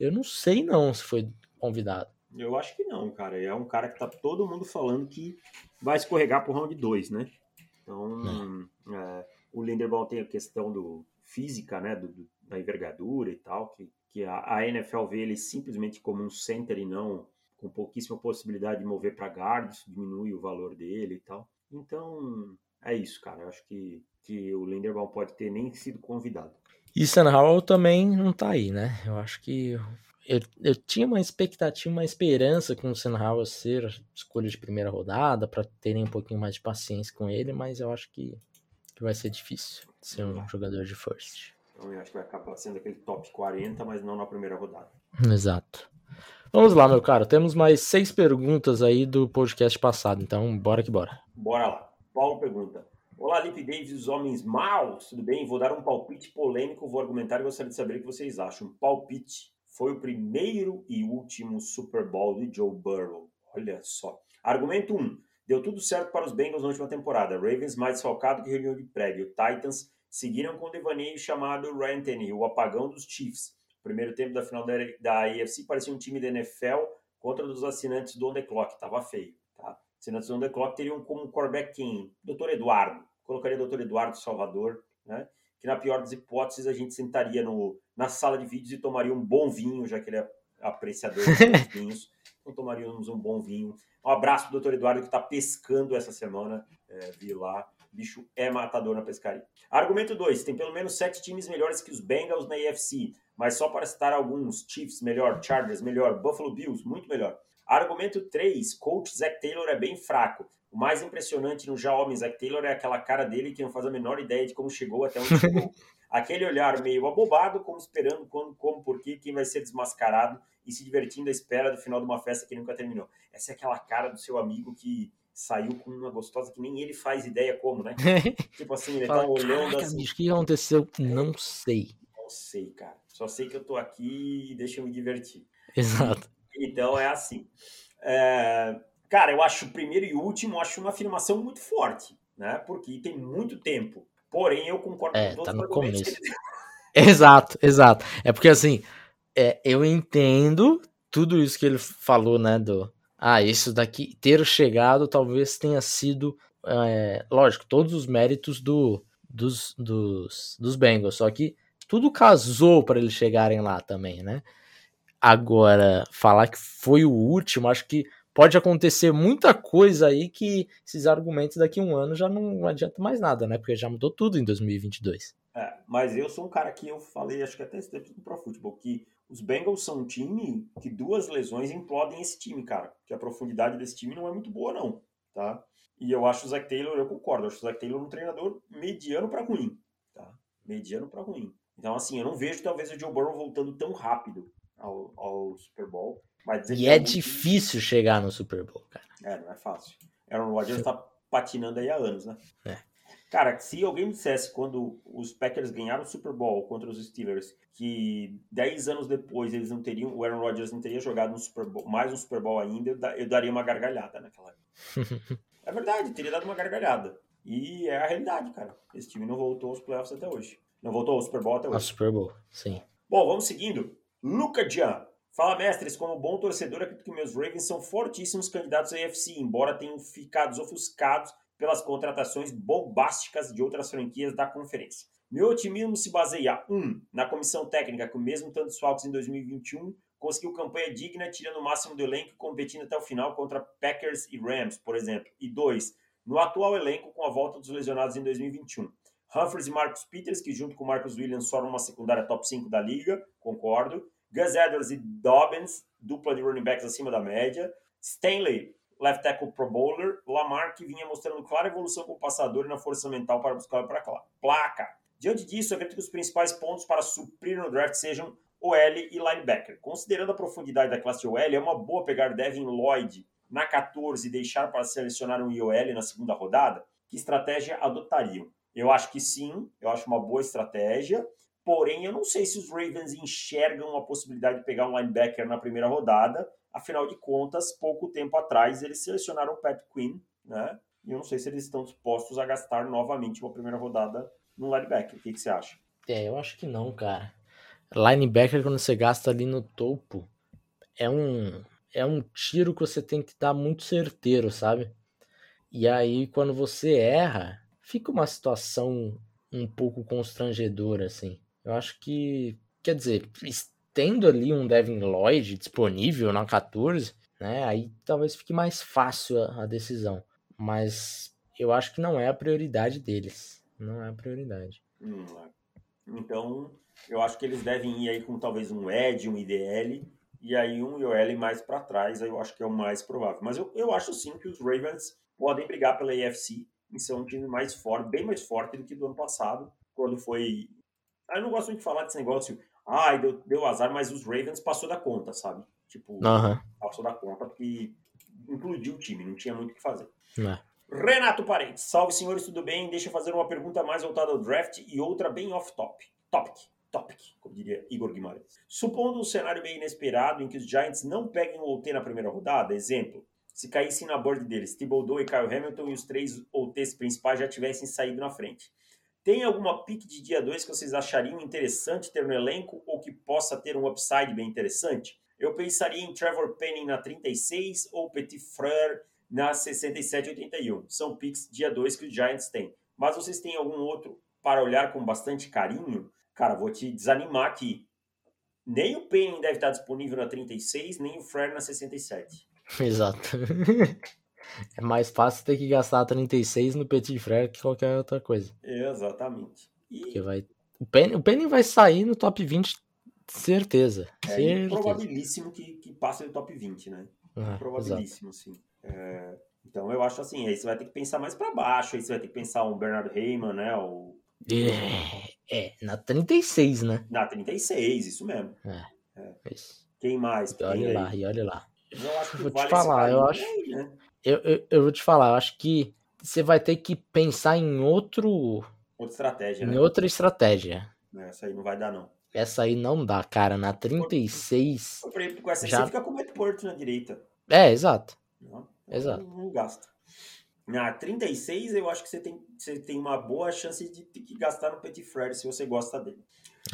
eu não sei não se foi convidado. Eu acho que não, cara. É um cara que tá todo mundo falando que vai escorregar pro round 2, né? Então, é, o Linderbaum tem a questão do física, né? Do, do, da envergadura e tal, que, que a, a, NFL vê ele simplesmente como um center e não com pouquíssima possibilidade de mover para guard, isso diminui o valor dele e tal. Então, é isso, cara. Eu acho que, que o Linderbaum pode ter nem sido convidado. E Sam Howell também não tá aí, né? Eu acho que eu, eu tinha uma expectativa, uma esperança com o Sam Howell ser escolha de primeira rodada, para terem um pouquinho mais de paciência com ele, mas eu acho que, que vai ser difícil ser um jogador de first. Então eu acho que vai acabar sendo aquele top 40, mas não na primeira rodada. Exato. Vamos lá, meu caro. Temos mais seis perguntas aí do podcast passado, então bora que bora. Bora lá. Paulo pergunta: Olá, Lip Davis, os homens maus, tudo bem? Vou dar um palpite polêmico, vou argumentar e gostaria de saber o que vocês acham. Palpite foi o primeiro e último Super Bowl de Joe Burrow. Olha só. Argumento 1. Deu tudo certo para os Bengals na última temporada. Ravens mais desfalcado que reunião de prédio. Titans seguiram com o devaneio chamado Rantanny, o apagão dos Chiefs. O primeiro tempo da final da, da AFC parecia um time da NFL contra os assinantes do On The Clock. Tava feio. Tá? Assinantes do On The Clock teriam como quarterback quem? Dr. Eduardo. Colocaria Dr. Eduardo Salvador, né? que na pior das hipóteses a gente sentaria no, na sala de vídeos e tomaria um bom vinho, já que ele é apreciador de vinhos. Então tomaríamos um bom vinho. Um abraço pro doutor Eduardo que está pescando essa semana. É, vi lá. Bicho é matador na pescaria. Argumento 2. Tem pelo menos sete times melhores que os Bengals na AFC. Mas só para citar alguns. Chiefs melhor, Chargers melhor, Buffalo Bills muito melhor. Argumento 3. Coach Zach Taylor é bem fraco. O mais impressionante no já homem Zach Taylor é aquela cara dele que não faz a menor ideia de como chegou até onde chegou. Aquele olhar meio abobado, como esperando quando, como, por quê, quem vai ser desmascarado e se divertindo à espera do final de uma festa que nunca terminou. Essa é aquela cara do seu amigo que saiu com uma gostosa que nem ele faz ideia como, né? tipo assim, ele tá Fala, tá olhando assim. o que aconteceu? Não sei. Não sei, cara. Só sei que eu tô aqui e deixa eu me divertir. Exato. Então é assim. É... Cara, eu acho o primeiro e último, acho uma afirmação muito forte, né? Porque tem muito tempo. Porém, eu concordo é, com todos tá no começo. exato, exato. É porque assim, é, eu entendo tudo isso que ele falou, né? Do ah, isso daqui ter chegado talvez tenha sido, é, lógico, todos os méritos do, dos, dos, dos Bengals, só que tudo casou para eles chegarem lá também, né? Agora, falar que foi o último, acho que pode acontecer muita coisa aí que esses argumentos daqui a um ano já não adianta mais nada, né? Porque já mudou tudo em 2022. É, mas eu sou um cara que eu falei, acho que até esse tempo no Pro Football, que os Bengals são um time que duas lesões implodem esse time, cara. Que a profundidade desse time não é muito boa, não, tá? E eu acho o Zach Taylor, eu concordo, eu acho o Zach Taylor um treinador mediano para ruim, tá? Mediano para ruim. Então, assim, eu não vejo talvez o Joe Burrow voltando tão rápido ao, ao Super Bowl e é, é difícil chegar no Super Bowl, cara. É, não é fácil. Aaron Rodgers tá patinando aí há anos, né? É. Cara, se alguém me dissesse quando os Packers ganharam o Super Bowl contra os Steelers que 10 anos depois eles não teriam, o Aaron Rodgers não teria jogado um Super Bowl, mais um Super Bowl ainda, eu daria uma gargalhada naquela época. é verdade, teria dado uma gargalhada. E é a realidade, cara. Esse time não voltou aos playoffs até hoje. Não voltou ao Super Bowl até hoje. A Super Bowl, sim. Bom, vamos seguindo. Luca Jan. Fala, mestres. Como bom torcedor, acredito que meus Ravens são fortíssimos candidatos à AFC, embora tenham ficado ofuscados pelas contratações bombásticas de outras franquias da conferência. Meu otimismo se baseia, um, na comissão técnica, que o mesmo tanto Falcons em 2021 conseguiu campanha digna, tirando o máximo do elenco e competindo até o final contra Packers e Rams, por exemplo. E dois, no atual elenco com a volta dos lesionados em 2021. Humphries e Marcus Peters, que junto com Marcus Williams formam uma secundária top 5 da liga, concordo. Gus Edwards e Dobbins, dupla de running backs acima da média. Stanley, left tackle pro bowler. Lamar, que vinha mostrando clara evolução como passador e na força mental para buscar para placa. Diante disso, acredito que os principais pontos para suprir no draft sejam OL e linebacker. Considerando a profundidade da classe OL, é uma boa pegar Devin Lloyd na 14 e deixar para selecionar um IOL na segunda rodada? Que estratégia adotariam? Eu acho que sim, eu acho uma boa estratégia. Porém, eu não sei se os Ravens enxergam a possibilidade de pegar um linebacker na primeira rodada. Afinal de contas, pouco tempo atrás eles selecionaram o Pat Quinn, né? E eu não sei se eles estão dispostos a gastar novamente uma primeira rodada no linebacker. O que, que você acha? É, eu acho que não, cara. Linebacker, quando você gasta ali no topo, é um, é um tiro que você tem que dar muito certeiro, sabe? E aí, quando você erra, fica uma situação um pouco constrangedora, assim. Eu acho que, quer dizer, tendo ali um Devin Lloyd disponível na 14, né? Aí talvez fique mais fácil a, a decisão. Mas eu acho que não é a prioridade deles. Não é a prioridade. Hum, então, eu acho que eles devem ir aí com talvez um Ed, um IDL, e aí um IOL mais para trás, aí eu acho que é o mais provável. Mas eu, eu acho sim que os Ravens podem brigar pela AFC e ser um time mais forte, bem mais forte do que do ano passado, quando foi. Eu não gosto muito de falar desse negócio, ai, ah, deu, deu azar, mas os Ravens passou da conta, sabe? Tipo, uhum. passou da conta porque incluiu o time, não tinha muito o que fazer. É. Renato Parentes, salve senhores, tudo bem? Deixa eu fazer uma pergunta mais voltada ao draft e outra bem off-top. Topic, topic, como diria Igor Guimarães. Supondo um cenário meio inesperado em que os Giants não peguem o OT na primeira rodada, exemplo, se caíssem na board deles, Thibodeau e Kyle Hamilton e os três OTs principais já tivessem saído na frente. Tem alguma pick de dia 2 que vocês achariam interessante ter no elenco ou que possa ter um upside bem interessante? Eu pensaria em Trevor Penning na 36 ou Petit Frere na 67 81. São picks dia 2 que os Giants têm. Mas vocês têm algum outro para olhar com bastante carinho? Cara, vou te desanimar aqui. Nem o Penning deve estar disponível na 36, nem o Frere na 67. Exato. é mais fácil ter que gastar 36 no Petit Frere que qualquer outra coisa. Exatamente. E... Porque vai... o, Penning, o Penning vai sair no top 20, certeza. É certeza. probabilíssimo que, que passe no top 20, né? Ah, probabilíssimo, exato. sim. É, então eu acho assim, aí você vai ter que pensar mais para baixo, aí você vai ter que pensar um Bernard Heyman, né? O... É, é, na 36, né? Na 36, isso mesmo. É. é. Quem mais? E olha lá, e olha lá. Eu acho que vou vale te falar, eu acho. Aí, né? Eu, eu, eu, vou te falar, eu acho que você vai ter que pensar em outro. Outra estratégia, em né? outra estratégia. Essa aí não vai dar, não. Essa aí não dá, cara. Na 36. Com essa já... você fica com o Matt Porto na direita. É, exato. Não, exato. Não, não gasta. Na 36, eu acho que você tem, você tem uma boa chance de gastar no Petit Frere se você gosta dele.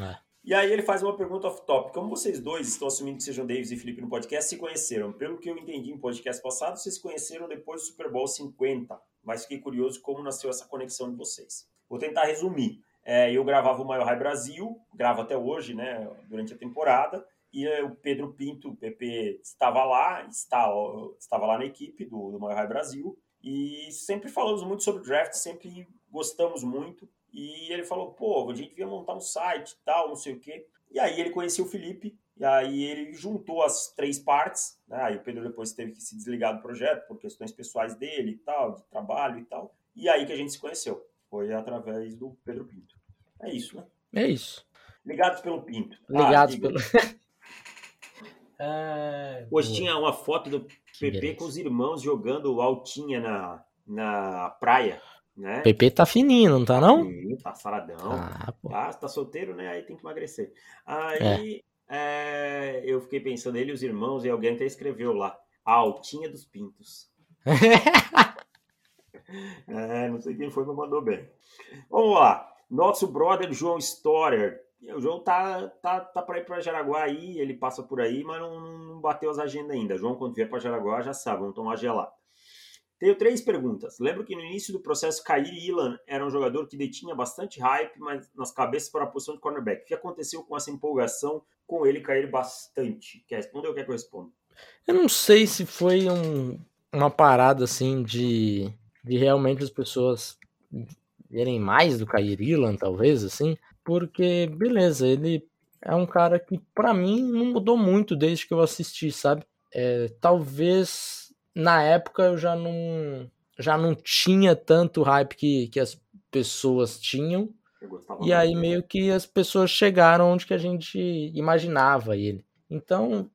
É. E aí ele faz uma pergunta off-top. Como vocês dois estão assumindo que sejam Davis e Felipe no podcast, se conheceram? Pelo que eu entendi em podcast passado, vocês se conheceram depois do Super Bowl 50. Mas fiquei curioso como nasceu essa conexão de vocês. Vou tentar resumir. É, eu gravava o Maior High Brasil, gravo até hoje, né, durante a temporada, e o Pedro Pinto, o PP, estava lá, está, estava lá na equipe do, do Maior High Brasil, e sempre falamos muito sobre draft, sempre gostamos muito. E ele falou, pô, a gente devia montar um site e tal, não sei o quê. E aí ele conheceu o Felipe, e aí ele juntou as três partes, né? Aí o Pedro depois teve que se desligar do projeto por questões pessoais dele e tal, de trabalho e tal. E aí que a gente se conheceu. Foi através do Pedro Pinto. É isso, né? É isso. Ligados pelo Pinto. Ligados ah, pelo. é, Hoje boa. tinha uma foto do PP com os irmãos jogando altinha na, na praia. Né? PP tá fininho, não tá não? Sim, tá saradão. Ah. Tá, tá solteiro, né? Aí tem que emagrecer. Aí é, eu fiquei pensando, ele e os irmãos, e alguém até escreveu lá, a altinha dos pintos. É, não sei quem foi, mas mandou bem. Vamos lá. Nosso brother João Storer. O João tá, tá, tá para ir para Jaraguá aí, ele passa por aí, mas não, não bateu as agendas ainda. João, quando vier para Jaraguá, já sabe, vamos tomar gelado. Tenho três perguntas. Lembro que no início do processo, Kair Ilan era um jogador que detinha bastante hype mas nas cabeças para a posição de cornerback. O que aconteceu com essa empolgação com ele cair bastante? Quer responder ou quer que eu responda? Eu não sei se foi um, uma parada assim de, de realmente as pessoas verem mais do Kair Ilan, talvez, assim, porque, beleza, ele é um cara que, para mim, não mudou muito desde que eu assisti, sabe? É, talvez na época eu já não, já não tinha tanto hype que, que as pessoas tinham. E aí meio que as pessoas chegaram onde que a gente imaginava ele. Então,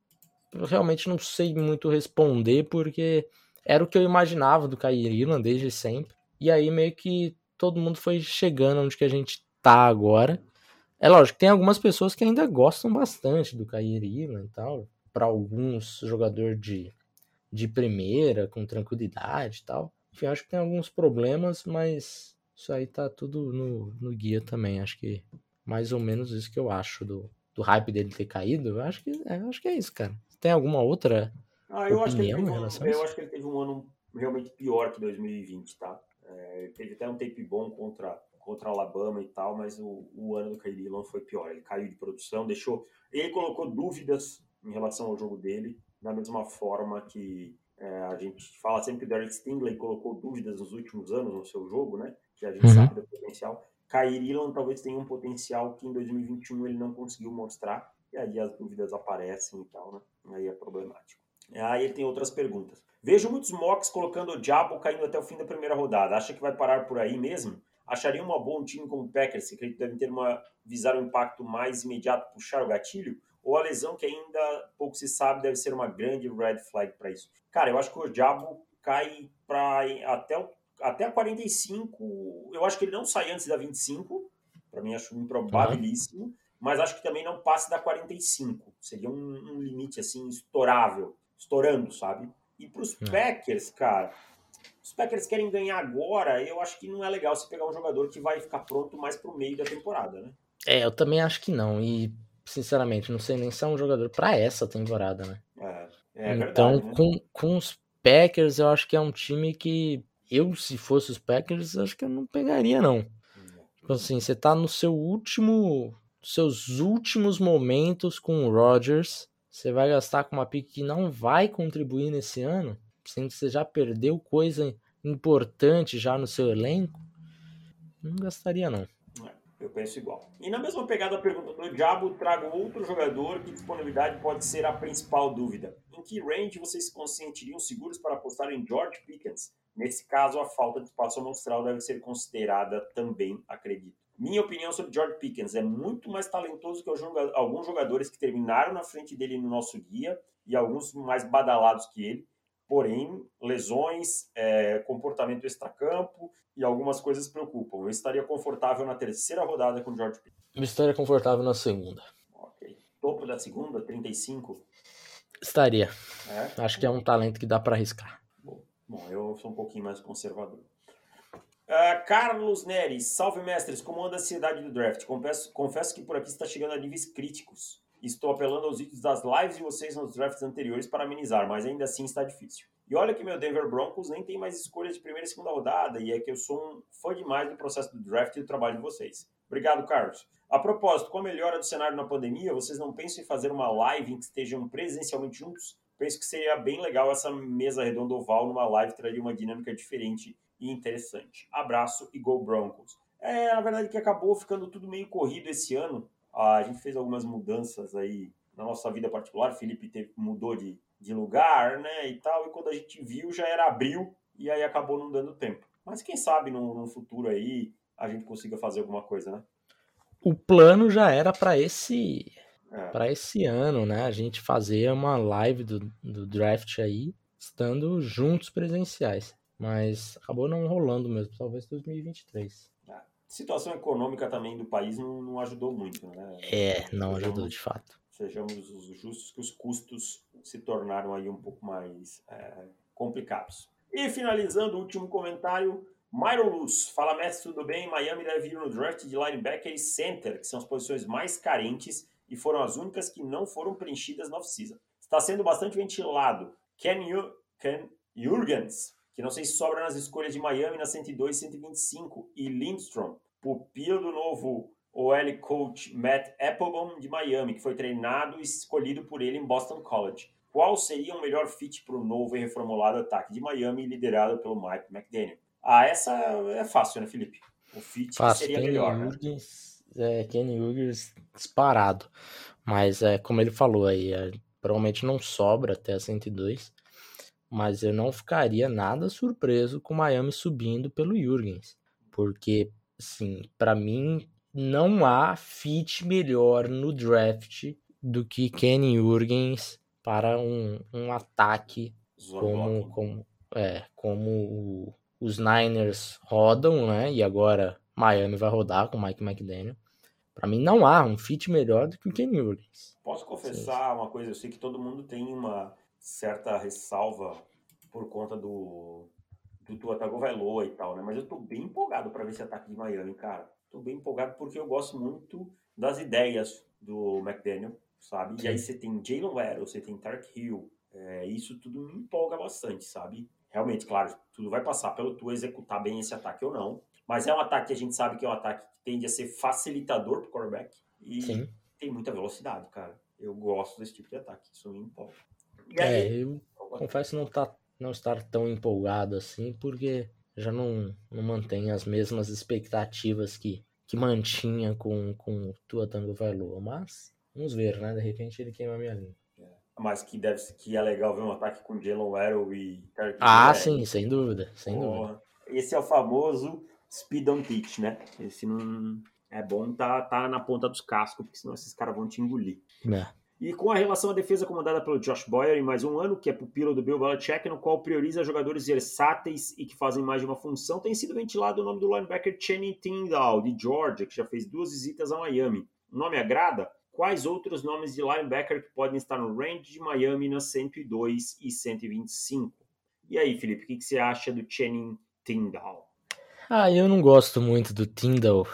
eu realmente não sei muito responder, porque era o que eu imaginava do Ilan desde sempre. E aí meio que todo mundo foi chegando onde que a gente tá agora. É lógico, tem algumas pessoas que ainda gostam bastante do Ilan e tal. Para alguns, jogador de, de primeira, com tranquilidade e tal. Enfim, acho que tem alguns problemas, mas isso aí tá tudo no, no guia também. Acho que mais ou menos isso que eu acho do, do hype dele ter caído. Eu acho que, é, acho que é isso, cara. Tem alguma outra ah, eu opinião acho em relação um? Eu acho que ele teve um ano realmente pior que 2020, tá? É, teve até um tape bom contra, contra Alabama e tal, mas o, o ano do Kyrie foi pior. Ele caiu de produção, deixou. Ele colocou dúvidas em relação ao jogo dele, da mesma forma que é, a gente fala sempre que o Derek Stingley colocou dúvidas nos últimos anos no seu jogo, né? Que a gente Uhum. sabe do potencial. Kyrie talvez tenha um potencial que em 2021 ele não conseguiu mostrar, e aí as dúvidas aparecem e tal, né? Aí é problemático. Aí ele tem outras perguntas. Vejo muitos mocks colocando o Diabo caindo até o fim da primeira rodada. Acha que vai parar por aí mesmo? Acharia uma boa um time como o Packers, que acredito deve ter uma visar um impacto mais imediato, puxar o gatilho? Ou a lesão que ainda pouco se sabe deve ser uma grande red flag para isso? Cara, eu acho que o Diabo cai para até, o- até a 45. Eu acho que ele não sai antes da 25. Para mim, acho improbabilíssimo. Mas acho que também não passa da 45. Seria um, um limite assim, estourável. Estourando, sabe? E para os É. Packers, cara, os Packers querem ganhar agora, eu acho que não é legal você pegar um jogador que vai ficar pronto mais pro meio da temporada, né? É, eu também acho que não. E, sinceramente, não sei nem se é um jogador pra essa temporada, né? É, é então, verdade, né? com, com os Packers, eu acho que é um time que eu, se fosse os Packers, acho que eu não pegaria, não. Tipo assim, você tá no seu último. Seus últimos momentos com o Rodgers. Você vai gastar com uma pick que não vai contribuir nesse ano, sendo que você já perdeu coisa importante já no seu elenco. Não gastaria, não. Eu penso igual. E na mesma pegada a pergunta do Diabo, trago outro jogador que disponibilidade pode ser a principal dúvida. Em que range vocês se sentiriam seguros para apostar em George Pickens? Nesse caso, a falta de espaço amostral deve ser considerada também, acredito. Minha opinião sobre George Pickens é muito mais talentoso que alguns jogadores que terminaram na frente dele no nosso guia e alguns mais badalados que ele. Porém, lesões, é, comportamento extracampo e algumas coisas preocupam. Eu estaria confortável na terceira rodada com o George Pickens. Uma história confortável na segunda. Ok. Topo da segunda, 35. Estaria. É? Acho que é um talento que dá pra arriscar. Bom, eu sou um pouquinho mais conservador. Ah, Carlos Neres, salve mestres, como anda a ansiedade do draft? Confesso, confesso que por aqui está chegando a níveis críticos. Estou apelando aos vídeos das lives de vocês nos drafts anteriores para amenizar, mas ainda assim está difícil. E olha que meu Denver Broncos nem tem mais escolhas de primeira e segunda rodada, e é que eu sou um fã demais do processo do draft e do trabalho de vocês. Obrigado, Carlos. A propósito, com a melhora do cenário na pandemia, vocês não pensam em fazer uma live em que estejam presencialmente juntos? Penso que seria bem legal essa mesa redonda oval numa live, traria uma dinâmica diferente e interessante. Abraço e Go Broncos. É, na verdade, que acabou ficando tudo meio corrido esse ano. A gente fez algumas mudanças aí na nossa vida particular. Felipe teve, mudou de, de lugar, né, e tal. E quando a gente viu, já era abril e aí acabou não dando tempo. Mas quem sabe no, no futuro aí a gente consiga fazer alguma coisa, né? O plano já era pra esse É. para esse ano, né? A gente fazer uma live do, do draft aí, estando juntos presenciais. mas acabou não rolando mesmo, talvez 2023. Situação econômica também do país não, não ajudou muito, né? É, não sejamos, ajudou de fato. Sejamos os justos que os custos se tornaram aí um pouco mais é, complicados. E finalizando o último comentário, Myron Luz, fala mestre, tudo bem? Miami deve ir no draft de linebacker e center, que são as posições mais carentes e foram as únicas que não foram preenchidas na off-season. Está sendo bastante ventilado. Ken, Ken Jurgens, que não sei se sobra nas escolhas de Miami na 102 e 125, e Lindstrom, pupilo do novo OL coach Matt Applebaum de Miami, que foi treinado e escolhido por ele em Boston College. Qual seria o melhor fit para o novo e reformulado ataque de Miami, liderado pelo Mike McDaniel? Ah, essa é fácil, né, Felipe? O fit fácil. seria Kenny melhor. Jurgens, né? é, Kenny Jurgens disparado. Mas, é, como ele falou aí, é, provavelmente não sobra até a 102. Mas eu não ficaria nada surpreso com o Miami subindo pelo Jurgens. Porque, assim, para mim, não há fit melhor no draft do que Kenny Jurgens para um, um ataque como, como, é, como o, os Niners rodam, né? E agora Miami vai rodar com Mike McDaniel. Para mim não há um fit melhor do que o Kenny Orleans. Posso confessar Sim. uma coisa? Eu sei que todo mundo tem uma certa ressalva por conta do do Tua Tagovailoa e tal, né? Mas eu tô bem empolgado para ver esse ataque de Miami, cara. Tô bem empolgado porque eu gosto muito das ideias do McDaniel sabe? E aí você tem Jalen Waddle, você tem Tark Hill, é, isso tudo me empolga bastante, sabe? Realmente, claro, tudo vai passar pelo tu executar bem esse ataque ou não, mas é um ataque que a gente sabe que é um ataque que tende a ser facilitador pro quarterback e Sim. tem muita velocidade, cara. Eu gosto desse tipo de ataque, isso me empolga. E aí, é, eu confesso não, tá, não estar tão empolgado assim, porque já não, não mantém as mesmas expectativas que, que mantinha com, com Tua Tango Vailoa, mas Vamos ver, né? De repente ele queima a minha linha. É. Mas que deve que é legal ver um ataque com Jalen Waddle e Tarek Ah, sim, sem dúvida, sem Porra. dúvida. Esse é o famoso speed on pitch, né? Esse não é bom tá, tá na ponta dos cascos, porque senão esses caras vão te engolir. É. E com a relação à defesa comandada pelo Josh Boyer em mais um ano, que é pupilo do Bill Belichick, no qual prioriza jogadores versáteis e que fazem mais de uma função, tem sido ventilado o nome do linebacker Channing Tindall, de Georgia, que já fez duas visitas a Miami. O nome agrada? Quais outros nomes de linebacker que podem estar no range de Miami na 102 e 125? E aí, Felipe, o que, que você acha do Channing Tindall? Ah, eu não gosto muito do Tindall.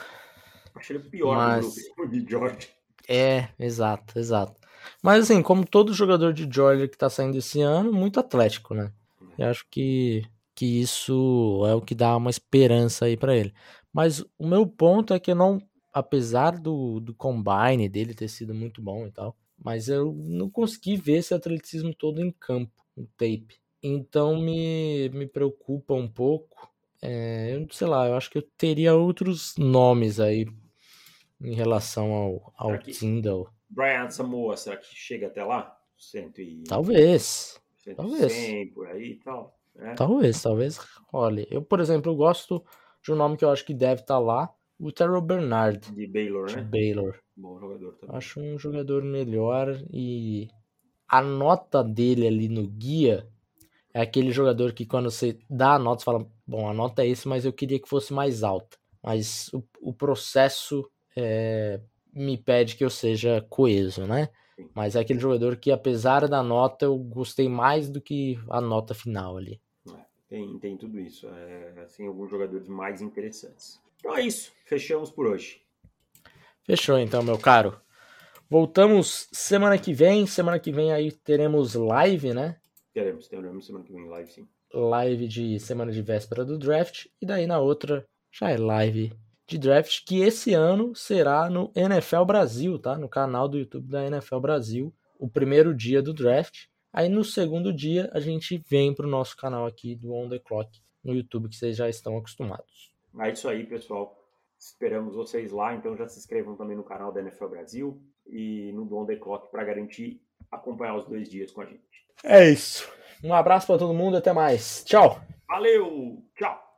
Acho ele pior mas... do grupo de Georgia. É, exato, exato. Mas assim, como todo jogador de Georgia que tá saindo esse ano, muito atlético, né? Eu acho que, que isso é o que dá uma esperança aí para ele. Mas o meu ponto é que eu não apesar do, do combine dele ter sido muito bom e tal, mas eu não consegui ver esse atleticismo todo em campo, no tape. Então me, me preocupa um pouco. É, eu sei lá, eu acho que eu teria outros nomes aí em relação ao, ao Tyndall. Brian Samoa, será que chega até lá? Cento e... Talvez. 100 talvez. por aí e tal. É. Talvez, talvez. Olha, eu, por exemplo, eu gosto de um nome que eu acho que deve estar tá lá, o Terrell Bernard. De Baylor, de né? Baylor. Bom jogador também. Acho um jogador melhor e a nota dele ali no guia é aquele jogador que quando você dá a nota, você fala, bom, a nota é esse, mas eu queria que fosse mais alta. Mas o, o processo é, me pede que eu seja coeso, né? Mas é aquele jogador que, apesar da nota, eu gostei mais do que a nota final ali. É, tem, tem tudo isso. É, assim, alguns jogadores mais interessantes. Então é isso. Fechamos por hoje. Fechou então, meu caro. Voltamos semana que vem. Semana que vem aí teremos live, né? Teremos, teremos semana que vem live, sim. Live de semana de véspera do draft. E daí na outra já é live de draft, que esse ano será no NFL Brasil, tá? No canal do YouTube da NFL Brasil. O primeiro dia do draft. Aí no segundo dia a gente vem pro nosso canal aqui do On The Clock no YouTube, que vocês já estão acostumados. É isso aí, pessoal. Esperamos vocês lá. Então já se inscrevam também no canal da NFL Brasil e no Don The Clock para garantir acompanhar os dois dias com a gente. É isso. Um abraço para todo mundo. Até mais. Tchau. Valeu. Tchau.